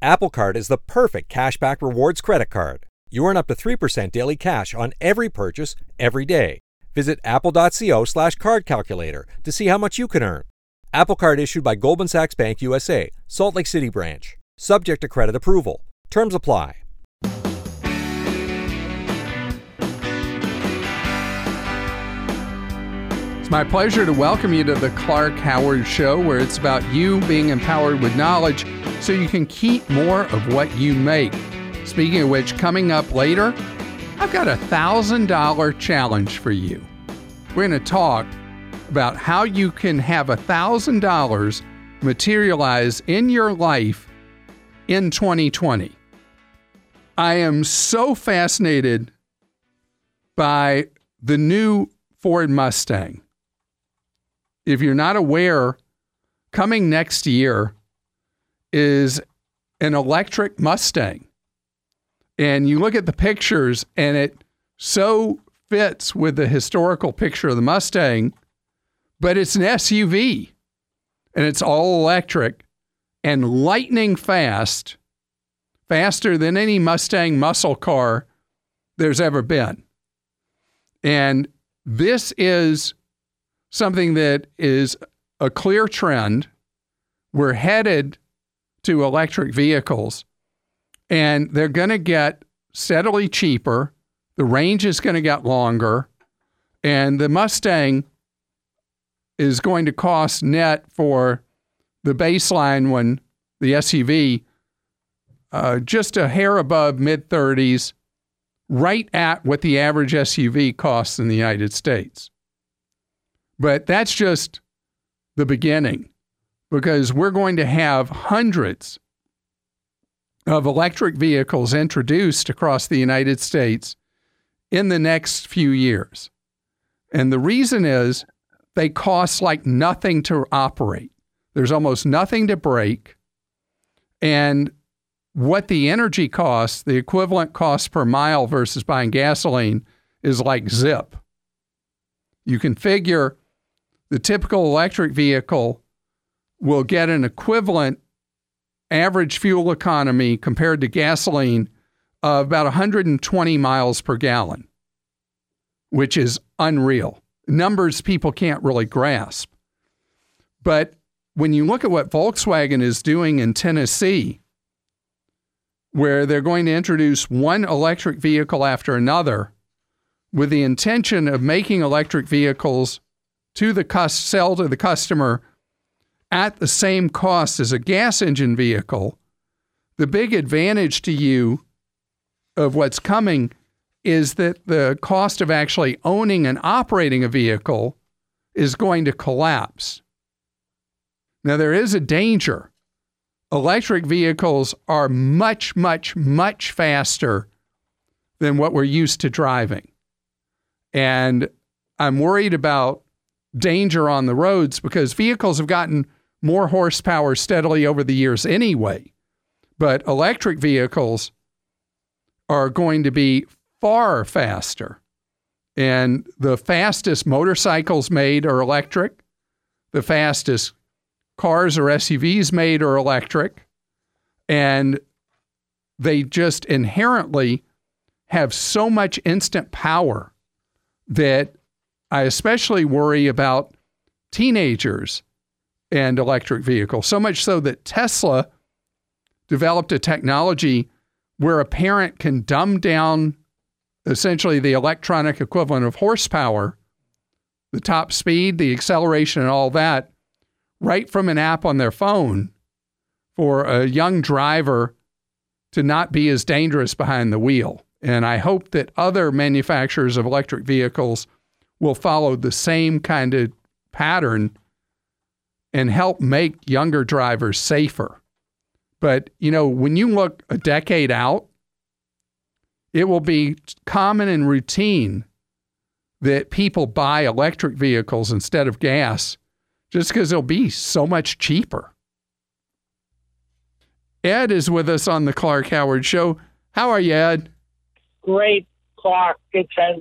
Apple Card is the perfect cashback rewards credit card. You earn up to 3% daily cash on every purchase every day. Visit apple.co slash to see how much you can earn. Apple Card issued by Goldman Sachs Bank USA, Salt Lake City branch. Subject to credit approval. Terms apply. It's my pleasure to welcome you to the Clark Howard Show, where it's about you being empowered with knowledge so you can keep more of what you make. Speaking of which, coming up later, I've got a $1,000 challenge for you. We're going to talk about how you can have a $1,000 materialize in your life in 2020. I am so fascinated by the new Ford Mustang if you're not aware, coming next year is an electric Mustang. And you look at the pictures, and it so fits with the historical picture of the Mustang, but it's an SUV and it's all electric and lightning fast, faster than any Mustang muscle car there's ever been. And this is something that is a clear trend. We're headed to electric vehicles, and they're going to get steadily cheaper. The range is going to get longer, and the Mustang is going to cost net for the baseline when the SUV uh, just a hair above mid 30s, right at what the average SUV costs in the United States. But that's just the beginning because we're going to have hundreds of electric vehicles introduced across the United States in the next few years. And the reason is they cost like nothing to operate. There's almost nothing to break. And what the energy costs, the equivalent cost per mile versus buying gasoline, is like zip. You can figure the typical electric vehicle will get an equivalent average fuel economy compared to gasoline of about 120 miles per gallon, which is unreal. Numbers people can't really grasp. But when you look at what Volkswagen is doing in Tennessee, where they're going to introduce one electric vehicle after another with the intention of making electric vehicles to the cus- sell to the customer at the same cost as a gas engine vehicle, the big advantage to you of what's coming is that the cost of actually owning and operating a vehicle is going to collapse. Now, there is a danger. Electric vehicles are much, much, much faster than what we're used to driving. And I'm worried about danger on the roads because vehicles have gotten more horsepower steadily over the years anyway. But electric vehicles are going to be far faster. And the fastest motorcycles made are electric. The fastest cars or SUVs made are electric. And they just inherently have so much instant power that I especially worry about teenagers and electric vehicles, so much so that Tesla developed a technology where a parent can dumb down essentially the electronic equivalent of horsepower, the top speed, the acceleration, and all that, right from an app on their phone for a young driver to not be as dangerous behind the wheel. And I hope that other manufacturers of electric vehicles will follow the same kind of pattern and help make younger drivers safer. But, you know, when you look a decade out, it will be common and routine that people buy electric vehicles instead of gas just because they'll be so much cheaper. Ed is with us on the Clark Howard Show. How are you, Ed? Great. Clark, it's a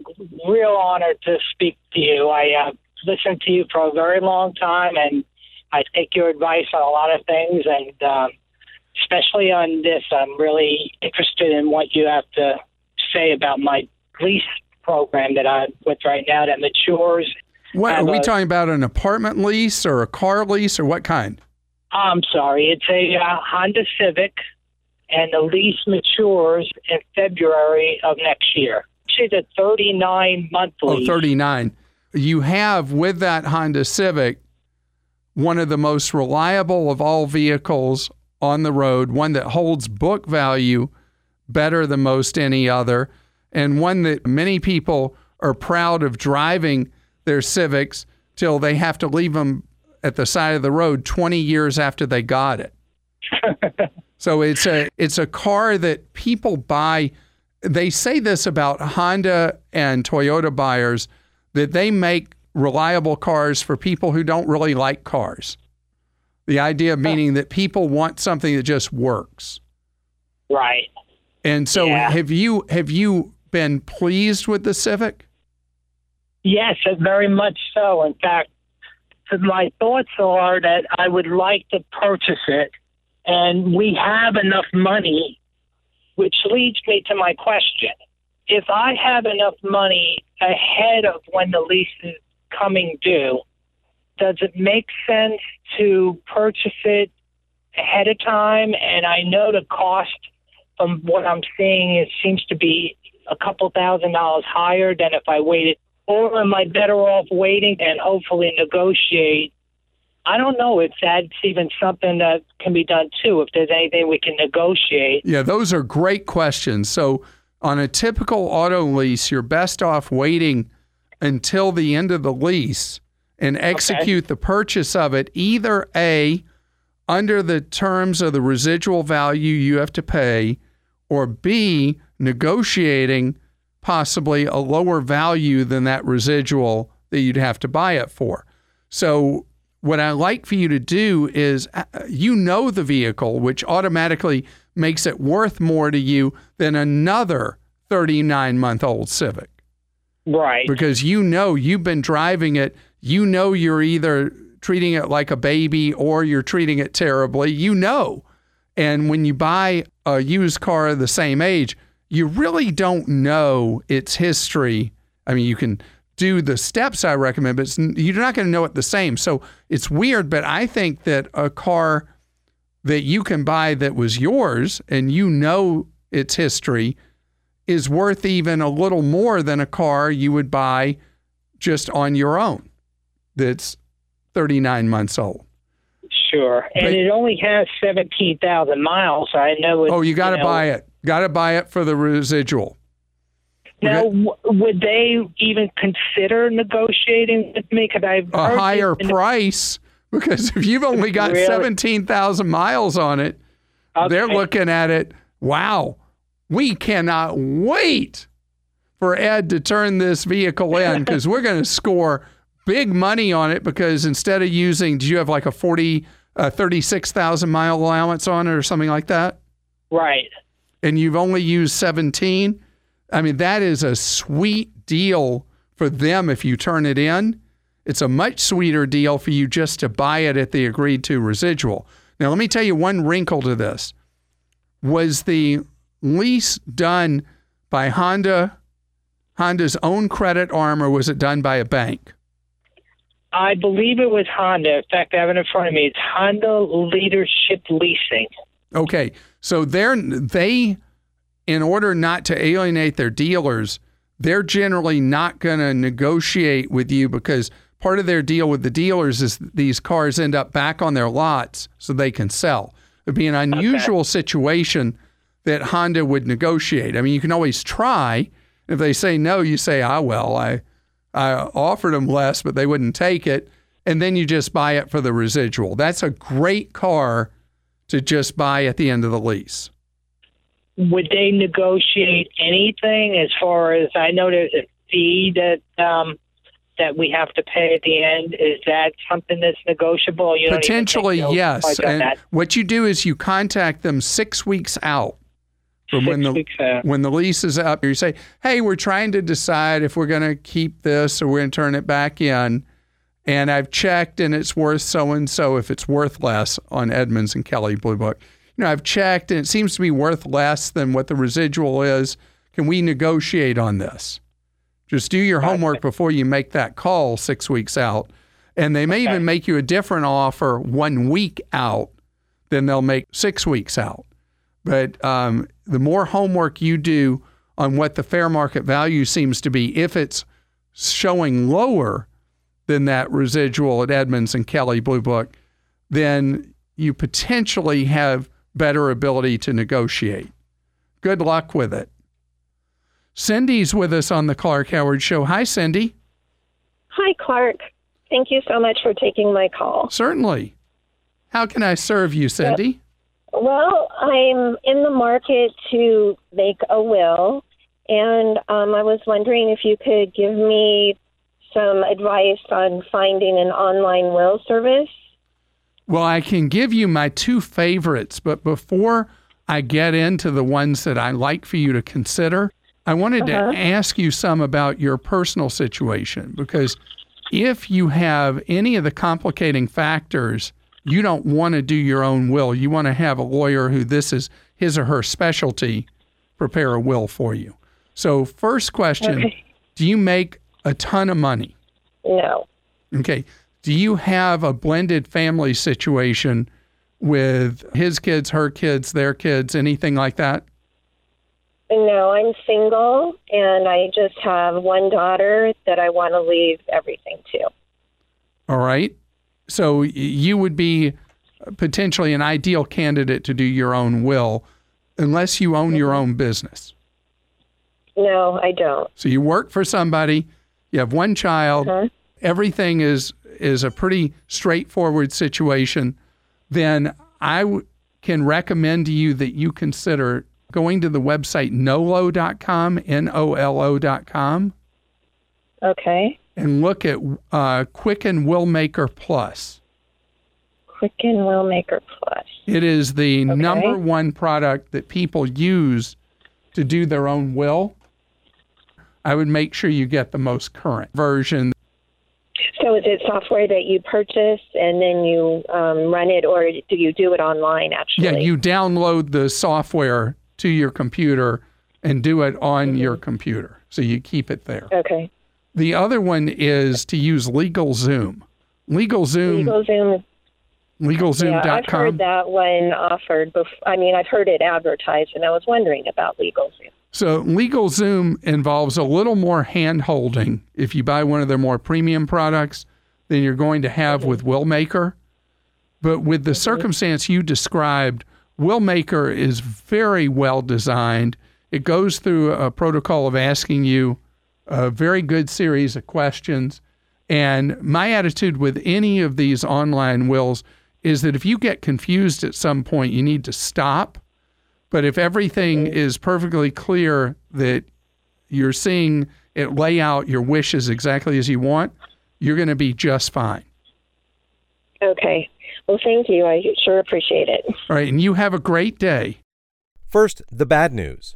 real honor to speak to you. I uh, listened to you for a very long time, and I take your advice on a lot of things. And uh, especially on this. I'm really interested in what you have to say about my lease program that I'm with right now that matures. What are we a- talking about? An apartment lease or a car lease or what kind? I'm sorry, it's a uh, Honda Civic, and the lease matures in February of next year. It's a 39 month Oh, 39. You have with that Honda Civic one of the most reliable of all vehicles on the road, one that holds book value better than most any other, and one that many people are proud of driving their Civics till they have to leave them at the side of the road 20 years after they got it. so it's a it's a car that people buy they say this about Honda and Toyota buyers that they make reliable cars for people who don't really like cars. The idea meaning that people want something that just works. Right. And so Yeah. have you have you been pleased with the Civic? Yes, uh, very much so. In fact, my thoughts are that I would like to purchase it, and we have enough money, which leads me to my question. If I have enough money ahead of when the lease is coming due, does it make sense to purchase it ahead of time? And I know the cost from what I'm seeing it seems to be a couple thousand dollars higher than if I waited. Or am I better off waiting and hopefully negotiate? I don't know if that's even something that can be done too. If there's anything we can negotiate. Yeah, those are great questions. So, on a typical auto lease, you're best off waiting until the end of the lease and execute the purchase of it either A, under the terms of the residual value you have to pay, or B, negotiating possibly a lower value than that residual that you'd have to buy it for. So, what I like for you to do is uh, you know the vehicle, which automatically makes it worth more to you than another 39 month old Civic Right. because you know you've been driving it. You know you're either treating it like a baby or you're treating it terribly. You know. And when you buy a used car of the same age, you really don't know its history. I mean, you can do the steps I recommend, but you're not going to know it the same. So it's weird, but I think that a car that you can buy that was yours and you know its history is worth even a little more than a car you would buy just on your own that's 39 months old. Sure. And But- it only has 17,000 miles. I know. Oh, you got to know, buy it. Got to buy it for the residual. Now, w- would they even consider negotiating with me? Because I've A higher this in the- price because if you've only got Really? 17,000 miles on it, they're looking at it. Wow, we cannot wait for Ed to turn this vehicle in because we're going to score big money on it because instead of using, do you have like a 40, uh, 36,000 mile allowance on it or something like that? Right. And you've only used 17? I mean, that is a sweet deal for them if you turn it in. It's a much sweeter deal for you just to buy it at the agreed to residual. Now, let me tell you one wrinkle to this. Was the lease done by Honda, Honda's own credit arm, or was it done by a bank? I believe it was Honda. In fact, I have it in front of me. It's Honda Leadership Leasing. Okay, so they're they, in order not to alienate their dealers, they're generally not going to negotiate with you because part of their deal with the dealers is these cars end up back on their lots so they can sell. It'd be an unusual situation that Honda would negotiate. I mean, you can always try. If they say no, you say, "Ah, well, I I offered them less, but they wouldn't take it," and then you just buy it for the residual. That's a great car to just buy at the end of the lease. Would they negotiate anything as far as I know there's a fee that um, that we have to pay at the end? Is that something that's negotiable? You don't even think Potentially, yes. And that? what you do is you contact them six weeks out when the when the lease is up. You say, "Hey, we're trying to decide if we're going to keep this or we're going to turn it back in." And I've checked, and it's worth so and so. If it's worth less on Edmunds and Kelley Blue Book, you know, I've checked and it seems to be worth less than what the residual is. Can we negotiate on this? Just do your homework before you make that call six weeks out. And they may even make you a different offer one week out than they'll make six weeks out. But um, the more homework you do on what the fair market value seems to be, if it's showing lower than that residual at Edmunds and Kelley Blue Book, then you potentially have better ability to negotiate. Good luck with it. Cindy's with us on the Clark Howard Show. Hi, Cindy. Hi, Clark. Thank you so much for taking my call. Certainly. How can I serve you, Cindy? Well, I'm in the market to make a will, and um, I was wondering if you could give me some advice on finding an online will service. Well, I can give you my two favorites, but before I get into the ones that I like for you to consider, I wanted Uh-huh. to ask you some about your personal situation because if you have any of the complicating factors, you don't want to do your own will. You want to have a lawyer who this is his or her specialty prepare a will for you. So, first question Okay. Do you make a ton of money? No, Okay. Do you have a blended family situation with his kids, her kids, their kids, anything like that? no, I'm single, and I just have one daughter that I want to leave everything to. All right. So you would be potentially an ideal candidate to do your own will unless you own your own business. No, I don't. So you work for somebody, you have one child, Uh-huh. everything is is a pretty straightforward situation, then I w- can recommend to you that you consider going to the website nolo.com, N O L O.com, Okay. And look at uh, Quicken Willmaker Plus. Quicken Willmaker Plus. It is the Okay. number one product that people use to do their own will. I would make sure you get the most current version. So is it software that you purchase and then you um, run it, or do you do it online? Actually, Yeah, you download the software to your computer and do it on Mm-hmm. your computer. So you keep it there. Okay. The other one is to use LegalZoom. LegalZoom, LegalZoom. Yeah, I've LegalZoom.com. heard that one offered. Bef- I mean, I've heard it advertised, and I was wondering about LegalZoom. So LegalZoom involves a little more hand holding if you buy one of their more premium products than you're going to have mm-hmm. with Willmaker. But with the mm-hmm. circumstance you described, Willmaker is very well designed. It goes through a protocol of asking you a very good series of questions. And my attitude with any of these online wills is that if you get confused at some point, you need to stop. But if everything is perfectly clear that you're seeing it lay out your wishes exactly as you want, you're going to be just fine. Okay. Well, thank you. I sure appreciate it. All right. And you have a great day. First, the bad news.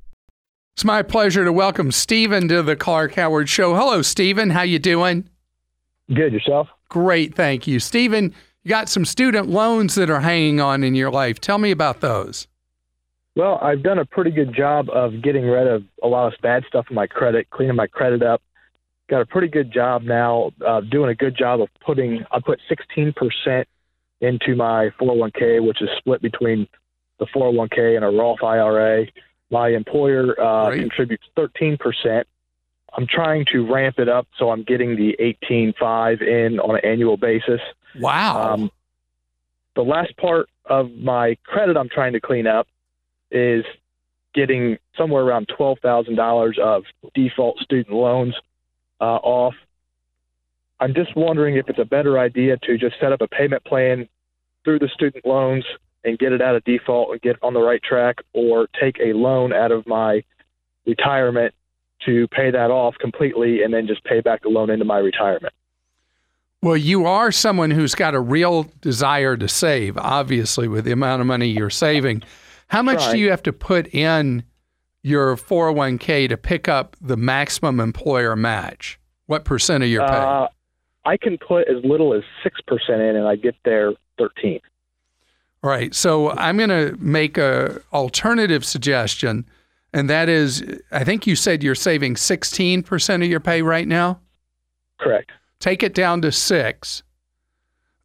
It's my pleasure to welcome Stephen to the Clark Howard Show. Hello, Stephen. How you doing? Good yourself. Great, thank you, Stephen. You got some student loans that are hanging on in your life. Tell me about those. Well, I've done a pretty good job of getting rid of a lot of bad stuff in my credit, cleaning my credit up. Got a pretty good job now, uh, doing a good job of putting. I put 16% into my 401k, which is split between the 401k and a Roth IRA. My employer uh, Great. contributes 13%. I'm trying to ramp it up so I'm getting the 18.5 in on an annual basis. Wow. Um, the last part of my credit I'm trying to clean up is getting somewhere around twelve thousand dollars of default student loans uh, off. I'm just wondering if it's a better idea to just set up a payment plan through the student loans and get it out of default and get on the right track, or take a loan out of my retirement to pay that off completely and then just pay back the loan into my retirement. Well, you are someone who's got a real desire to save, obviously, with the amount of money you're saving. How much Right. do you have to put in your 401k to pick up the maximum employer match? What percent of your pay? Uh, I can put as little as 6% in and I get there 13. All right. So I'm going to make a alternative suggestion, and that is, I think you said you're saving 16% of your pay right now. Correct. Take it down to six.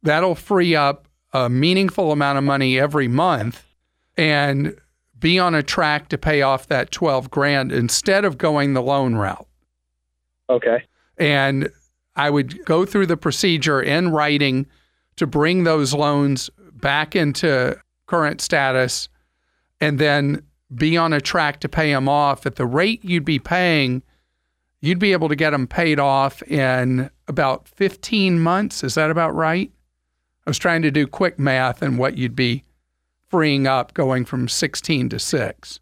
That'll free up a meaningful amount of money every month, and be on a track to pay off that 12 grand instead of going the loan route. Okay. And I would go through the procedure in writing to bring those loans back into current status and then be on a track to pay them off at the rate you'd be paying. You'd be able to get them paid off in about 15 months. Is that about right? I was trying to do quick math and what you'd be freeing up going from 16 to 6.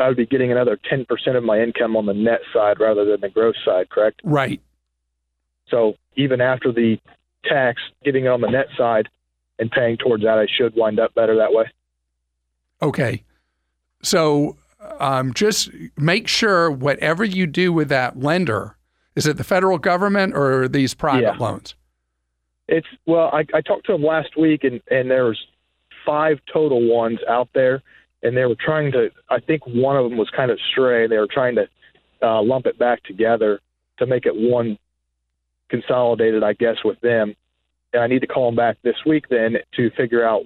I would be getting another 10% of my income on the net side rather than the gross side, correct? Right. So even after the tax, getting on the net side and paying towards that, I should wind up better that way. Okay. So um, just make sure whatever you do with that lender, is it the federal government or these private Yeah. loans? It's well, I, I talked to them last week, and and there was five total ones out there, and they were trying to. I think one of them was kind of stray. They were trying to uh, lump it back together to make it one consolidated, I guess, with them. And I need to call them back this week then to figure out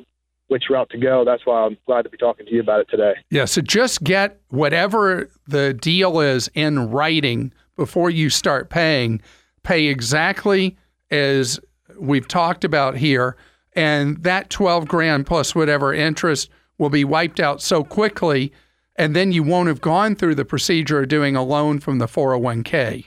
which route to go. That's why I'm glad to be talking to you about it today. Yeah. So just get whatever the deal is in writing before you start paying. Pay exactly as we've talked about here. And that 12 grand plus whatever interest will be wiped out so quickly. And then you won't have gone through the procedure of doing a loan from the 401k.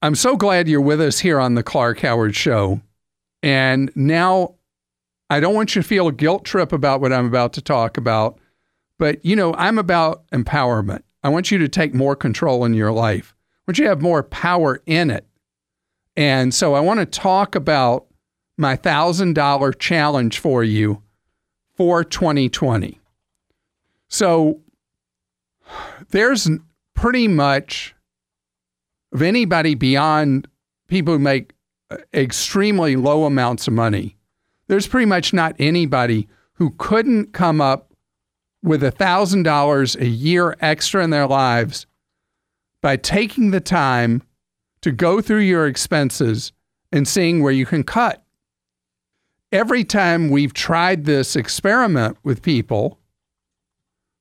I'm so glad you're with us here on the Clark Howard Show. And now I don't want you to feel a guilt trip about what I'm about to talk about, but you know, I'm about empowerment. I want you to take more control in your life. I want you to have more power in it. And so I want to talk about my $1,000 challenge for you for 2020. So there's pretty much of anybody beyond people who make uh, extremely low amounts of money, there's pretty much not anybody who couldn't come up with a thousand dollars a year extra in their lives by taking the time to go through your expenses and seeing where you can cut. Every time we've tried this experiment with people,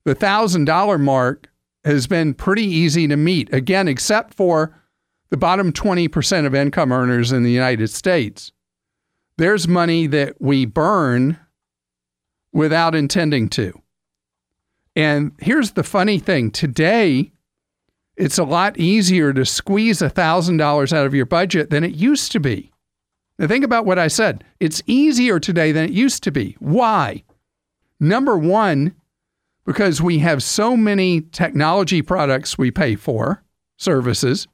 the thousand dollar mark has been pretty easy to meet. Again, except for the bottom 20% of income earners in the United States. There's money that we burn without intending to. And here's the funny thing today, it's a lot easier to squeeze $1,000 out of your budget than it used to be. Now, think about what I said. It's easier today than it used to be. Why? Number one, because we have so many technology products we pay for, services,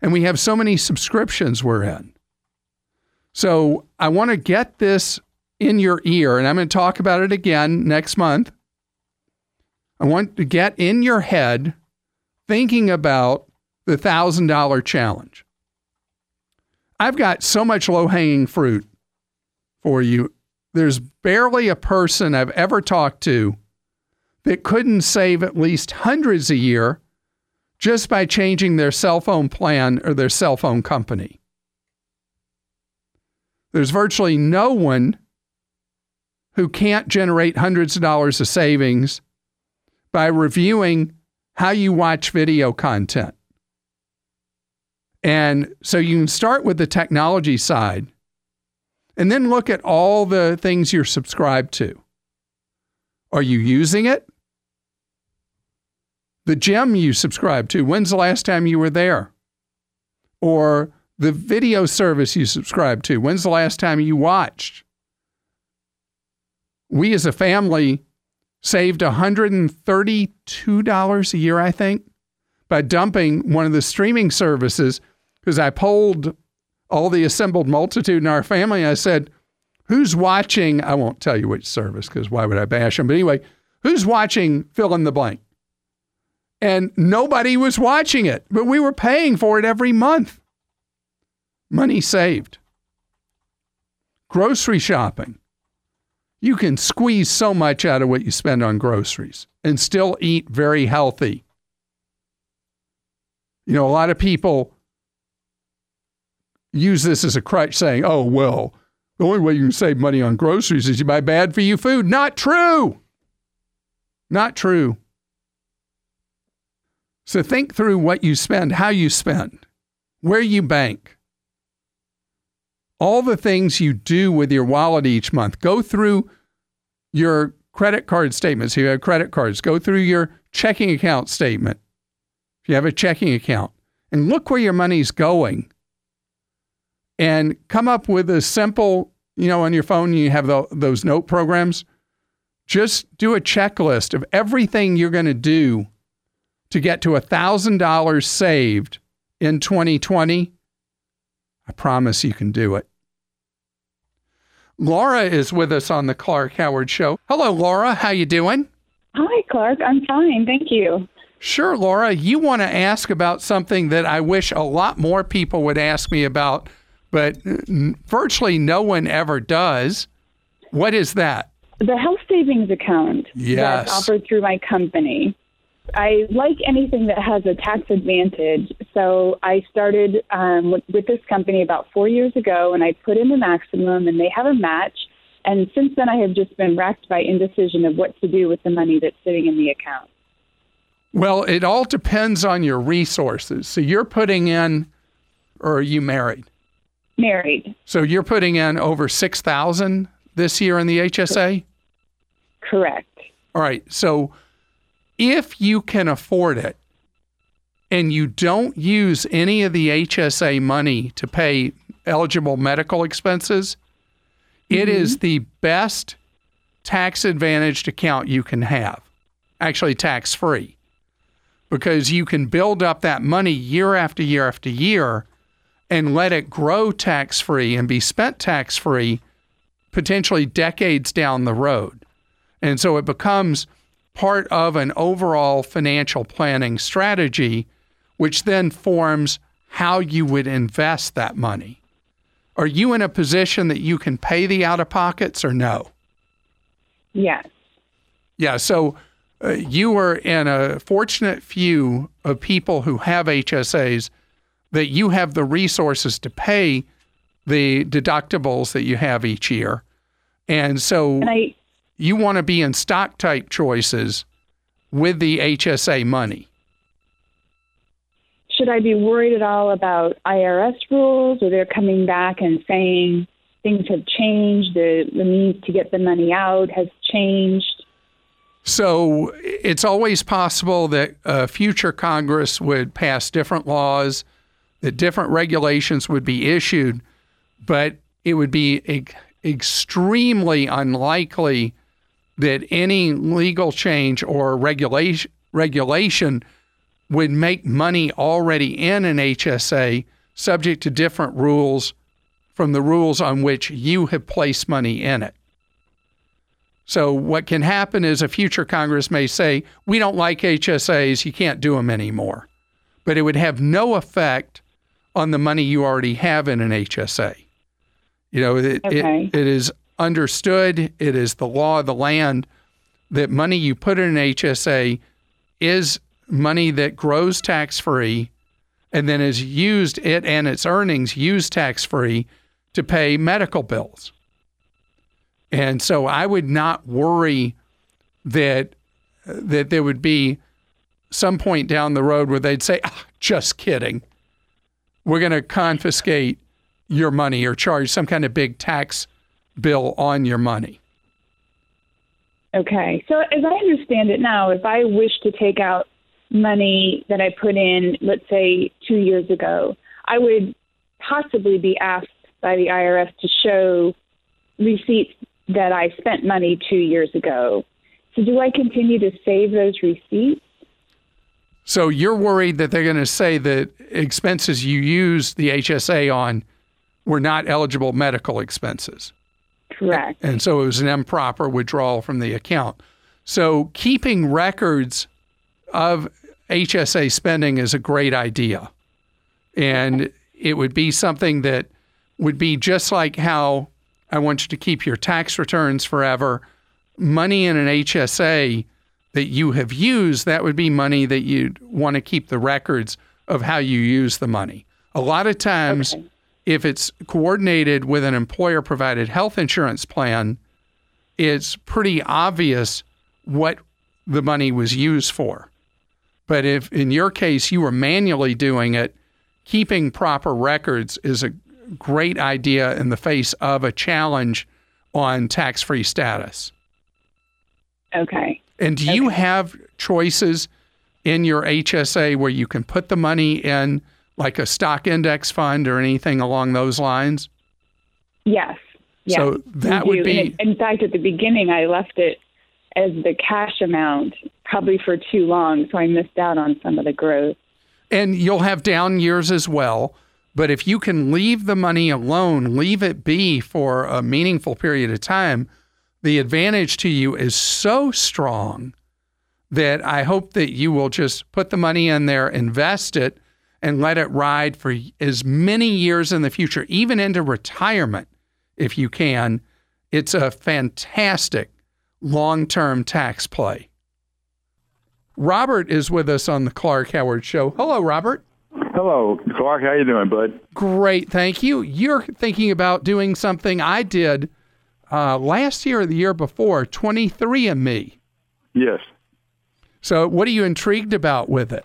and we have so many subscriptions we're in. So I want to get this in your ear, and I'm going to talk about it again next month. I want to get in your head thinking about the $1,000 challenge. I've got so much low hanging fruit for you. There's barely a person I've ever talked to that couldn't save at least hundreds a year just by changing their cell phone plan or their cell phone company. There's virtually no one who can't generate hundreds of dollars of savings by reviewing how you watch video content. And so you can start with the technology side and then look at all the things you're subscribed to. Are you using it? The gym you subscribe to, when's the last time you were there? Or the video service you subscribe to, when's the last time you watched? We as a family saved $132 a year, I think, by dumping one of the streaming services because I polled all the assembled multitude in our family. I said, Who's watching? I won't tell you which service because why would I bash them? But anyway, who's watching fill in the blank? And nobody was watching it, but we were paying for it every month. Money saved. Grocery shopping. You can squeeze so much out of what you spend on groceries and still eat very healthy. You know, a lot of people use this as a crutch saying, oh, well, the only way you can save money on groceries is you buy bad for you food. Not true. Not true. So think through what you spend, how you spend, where you bank, all the things you do with your wallet each month. Go through your credit card statements. If you have credit cards, go through your checking account statement. If you have a checking account, and look where your money's going and come up with a simple, you know, on your phone, you have the, those note programs. Just do a checklist of everything you're going to do to get to $1,000 saved in 2020. I promise you can do it. Laura is with us on the Clark Howard Show. Hello, Laura. How you doing? Hi, Clark. I'm fine. Thank you. Sure, Laura. You want to ask about something that I wish a lot more people would ask me about but virtually no one ever does. What is that? The health savings account yes. that's offered through my company. I like anything that has a tax advantage. So I started um, with, with this company about four years ago, and I put in the maximum, and they have a match. And since then, I have just been racked by indecision of what to do with the money that's sitting in the account. Well, it all depends on your resources. So you're putting in, or are you married? Married. So you're putting in over 6,000 this year in the HSA? Correct. All right. So if you can afford it and you don't use any of the HSA money to pay eligible medical expenses, mm-hmm. it is the best tax advantaged account you can have. Actually, tax free. Because you can build up that money year after year after year and let it grow tax free and be spent tax free potentially decades down the road. And so it becomes part of an overall financial planning strategy, which then forms how you would invest that money. Are you in a position that you can pay the out of pockets or no? Yes. Yeah. So uh, you are in a fortunate few of people who have HSAs that you have the resources to pay the deductibles that you have each year. And so and I, you want to be in stock type choices with the HSA money. Should I be worried at all about IRS rules or they're coming back and saying things have changed, the, the means to get the money out has changed? So it's always possible that a future Congress would pass different laws that different regulations would be issued, but it would be e- extremely unlikely that any legal change or regulation regulation would make money already in an HSA subject to different rules from the rules on which you have placed money in it. So, what can happen is a future Congress may say, We don't like HSAs, you can't do them anymore. But it would have no effect on the money you already have in an HSA. You know, it, okay. it, it is understood, it is the law of the land that money you put in an HSA is money that grows tax free and then is used, it and its earnings used tax free to pay medical bills. And so I would not worry that that there would be some point down the road where they'd say, "Ah, just kidding. We're going to confiscate your money or charge some kind of big tax bill on your money. Okay. So as I understand it now, if I wish to take out money that I put in, let's say two years ago, I would possibly be asked by the IRS to show receipts that I spent money two years ago. So do I continue to save those receipts? So you're worried that they're going to say that expenses you used the HSA on were not eligible medical expenses. Correct. And so it was an improper withdrawal from the account. So keeping records of HSA spending is a great idea. And it would be something that would be just like how I want you to keep your tax returns forever. Money in an HSA that you have used, that would be money that you'd want to keep the records of how you use the money. A lot of times, Okay. If it's coordinated with an employer provided health insurance plan, it's pretty obvious what the money was used for. But if in your case you were manually doing it, keeping proper records is a great idea in the face of a challenge on tax free status. Okay. And do you have choices in your HSA where you can put the money in like a stock index fund or anything along those lines? Yes. Yes. So that would be And in fact, at the beginning, I left it as the cash amount, probably for too long, so I missed out on some of the growth. and you'll have down years as well. But if you can leave the money alone, leave it be for a meaningful period of time, the advantage to you is so strong that I hope that you will just put the money in there, invest it, and let it ride for as many years in the future, even into retirement, if you can. It's a fantastic long term tax play. Robert is with us on the Clark Howard Show. Hello, Robert. Hello, Clark. How you doing, bud? Great, thank you. You're thinking about doing something I did uh, last year or the year before, 23andMe. Yes. So, what are you intrigued about with it?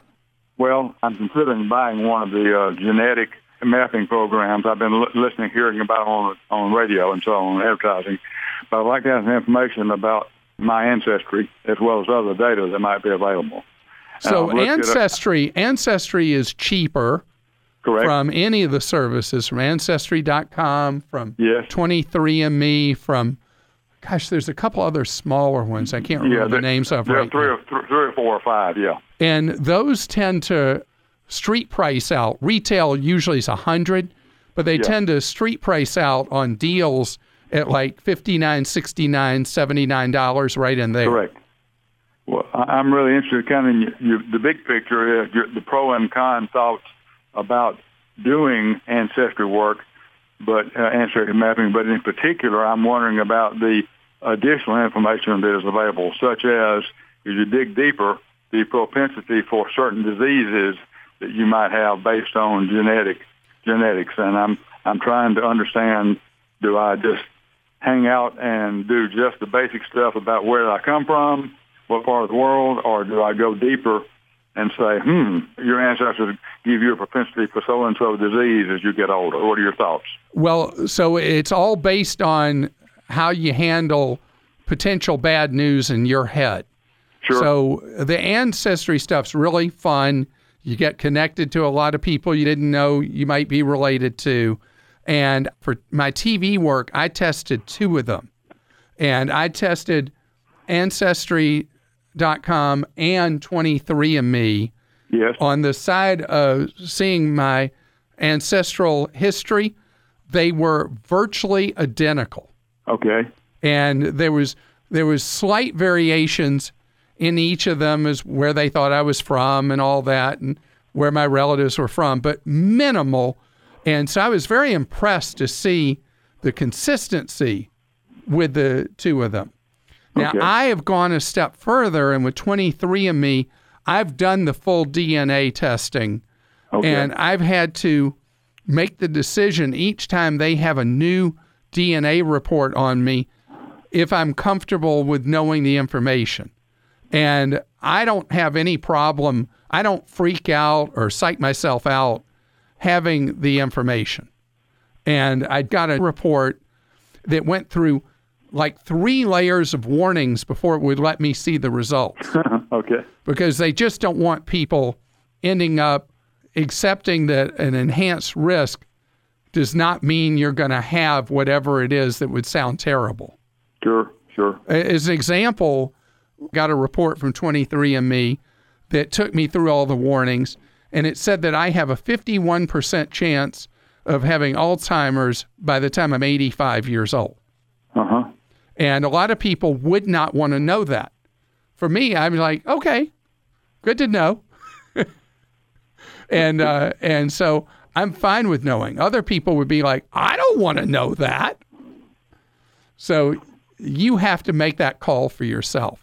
Well, I'm considering buying one of the uh, genetic mapping programs I've been li- listening, hearing about on on radio and so on, advertising. But I'd like to have some information about my ancestry as well as other data that might be available. So, Uh, look it up. Ancestry, Ancestry is cheaper Correct. from any of the services, from Ancestry.com, from yes. 23andMe, from gosh, there's a couple other smaller ones I can't remember Yeah, the names of There are right three now. or, th- three or four or five. Yeah. and those tend to street price out. Retail usually is a hundred, but they Yeah. tend to street price out on deals at like 59 69 79 dollars right in there. Correct. Well, I'm really interested, kind of in the big picture, uh, your, the pro and con thoughts about doing ancestry work, but uh, mapping. But in particular, I'm wondering about the additional information that is available, such as if you dig deeper, the propensity for certain diseases that you might have based on genetic genetics. And I'm I'm trying to understand: do I just hang out and do just the basic stuff about where I come from, what part of the world, or do I go deeper and say, hmm, your ancestors give you a propensity for so and so disease as you get older? What are your thoughts? Well, so it's all based on how you handle potential bad news in your head. Sure. So the ancestry stuff's really fun. You get connected to a lot of people you didn't know you might be related to. And for my TV work, I tested two of them. And I tested Ancestry.com and 23andMe yes. on the side of seeing my ancestral history. They were virtually identical Okay. and there was there was slight variations in each of them as where they thought I was from and all that and where my relatives were from, but minimal. And so I was very impressed to see the consistency with the two of them. Now Okay. I have gone a step further and with 23andMe, I've done the full DNA testing Okay. and I've had to make the decision each time they have a new DNA report on me if I'm comfortable with knowing the information. And I don't have any problem. I don't freak out or psych myself out having the information. And I got a report that went through like three layers of warnings before it would let me see the results. okay. Because they just don't want people ending up accepting that an enhanced risk does not mean you're going to have whatever it is that would sound terrible. Sure, sure. As an example, got a report from 23andMe that took me through all the warnings, and it said that I have a 51% chance of having Alzheimer's by the time I'm 85 years old. Uh huh. And a lot of people would not want to know that. For me, I'm like, okay, good to know. and uh, and so I'm fine with knowing. Other people would be like, I don't want to know that. So you have to make that call for yourself.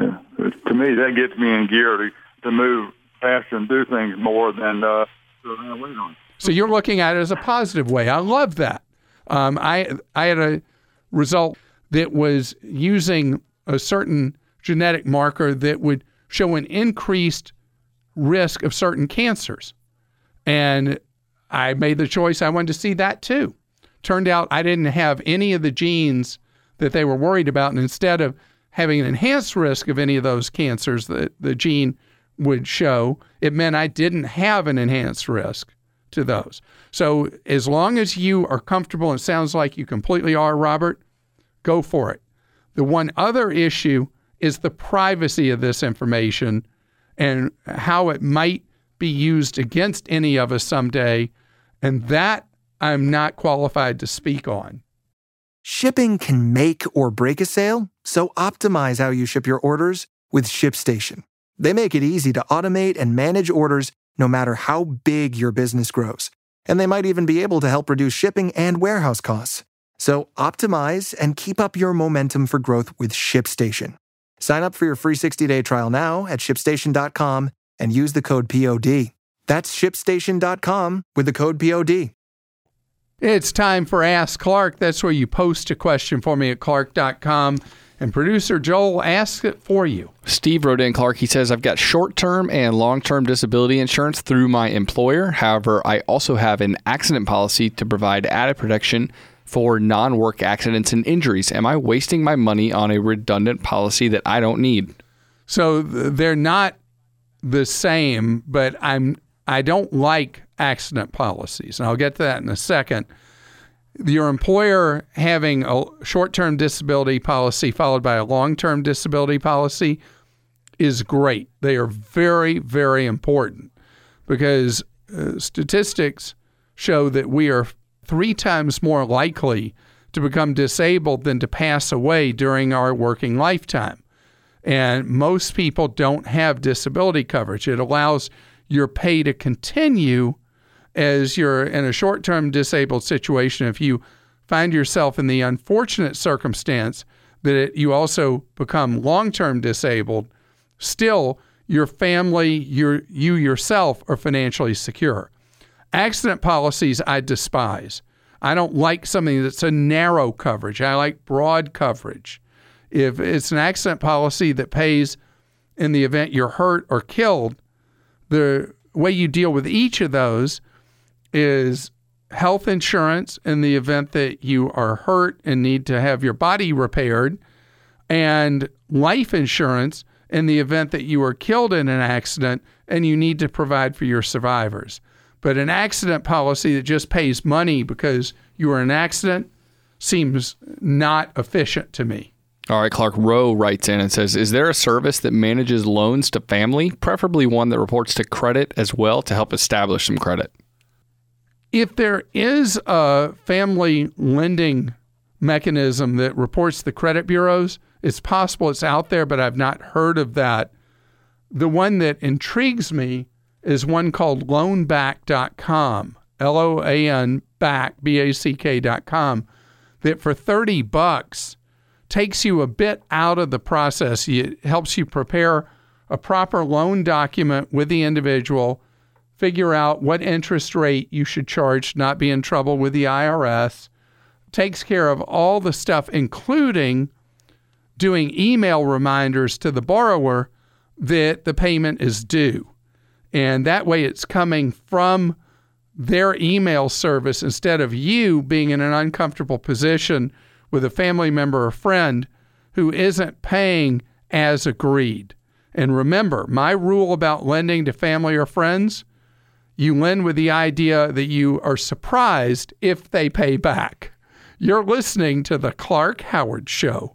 Yeah. To me, that gets me in gear to, to move faster and do things more than uh, to wait on. So you're looking at it as a positive way. I love that. Um, I I had a result that was using a certain genetic marker that would show an increased risk of certain cancers, and I made the choice. I wanted to see that too. Turned out I didn't have any of the genes that they were worried about, and instead of having an enhanced risk of any of those cancers that the gene would show, it meant I didn't have an enhanced risk to those. So as long as you are comfortable, and it sounds like you completely are, Robert, go for it. The one other issue is the privacy of this information and how it might be used against any of us someday. And that I'm not qualified to speak on. Shipping can make or break a sale, so optimize how you ship your orders with ShipStation. They make it easy to automate and manage orders no matter how big your business grows. And they might even be able to help reduce shipping and warehouse costs. So optimize and keep up your momentum for growth with ShipStation. Sign up for your free 60-day trial now at shipstation.com and use the code POD. That's shipstation.com with the code POD. It's time for Ask Clark. That's where you post a question for me at clark.com and producer Joel asks it for you. Steve wrote in Clark. He says, I've got short term and long term disability insurance through my employer. However, I also have an accident policy to provide added protection for non work accidents and injuries. Am I wasting my money on a redundant policy that I don't need? So they're not the same, but I'm I don't like accident policies, and I'll get to that in a second. Your employer having a short-term disability policy followed by a long-term disability policy is great. They are very, very important because uh, statistics show that we are three times more likely to become disabled than to pass away during our working lifetime. And most people don't have disability coverage. It allows your pay to continue as you're in a short term disabled situation. If you find yourself in the unfortunate circumstance that it, you also become long term disabled, still your family, your, you yourself are financially secure. Accident policies I despise. I don't like something that's a narrow coverage. I like broad coverage. If it's an accident policy that pays in the event you're hurt or killed, the way you deal with each of those is health insurance in the event that you are hurt and need to have your body repaired, and life insurance in the event that you are killed in an accident and you need to provide for your survivors. But an accident policy that just pays money because you were in an accident seems not efficient to me. All right, Clark Rowe writes in and says, Is there a service that manages loans to family, preferably one that reports to credit as well to help establish some credit? If there is a family lending mechanism that reports to the credit bureaus, it's possible it's out there, but I've not heard of that. The one that intrigues me is one called loanback.com, L O A N back, B A C K.com, that for 30 bucks, takes you a bit out of the process. It helps you prepare a proper loan document with the individual, figure out what interest rate you should charge, not be in trouble with the IRS, takes care of all the stuff, including doing email reminders to the borrower that the payment is due. And that way it's coming from their email service instead of you being in an uncomfortable position with a family member or friend who isn't paying as agreed. And remember, my rule about lending to family or friends you lend with the idea that you are surprised if they pay back. You're listening to The Clark Howard Show.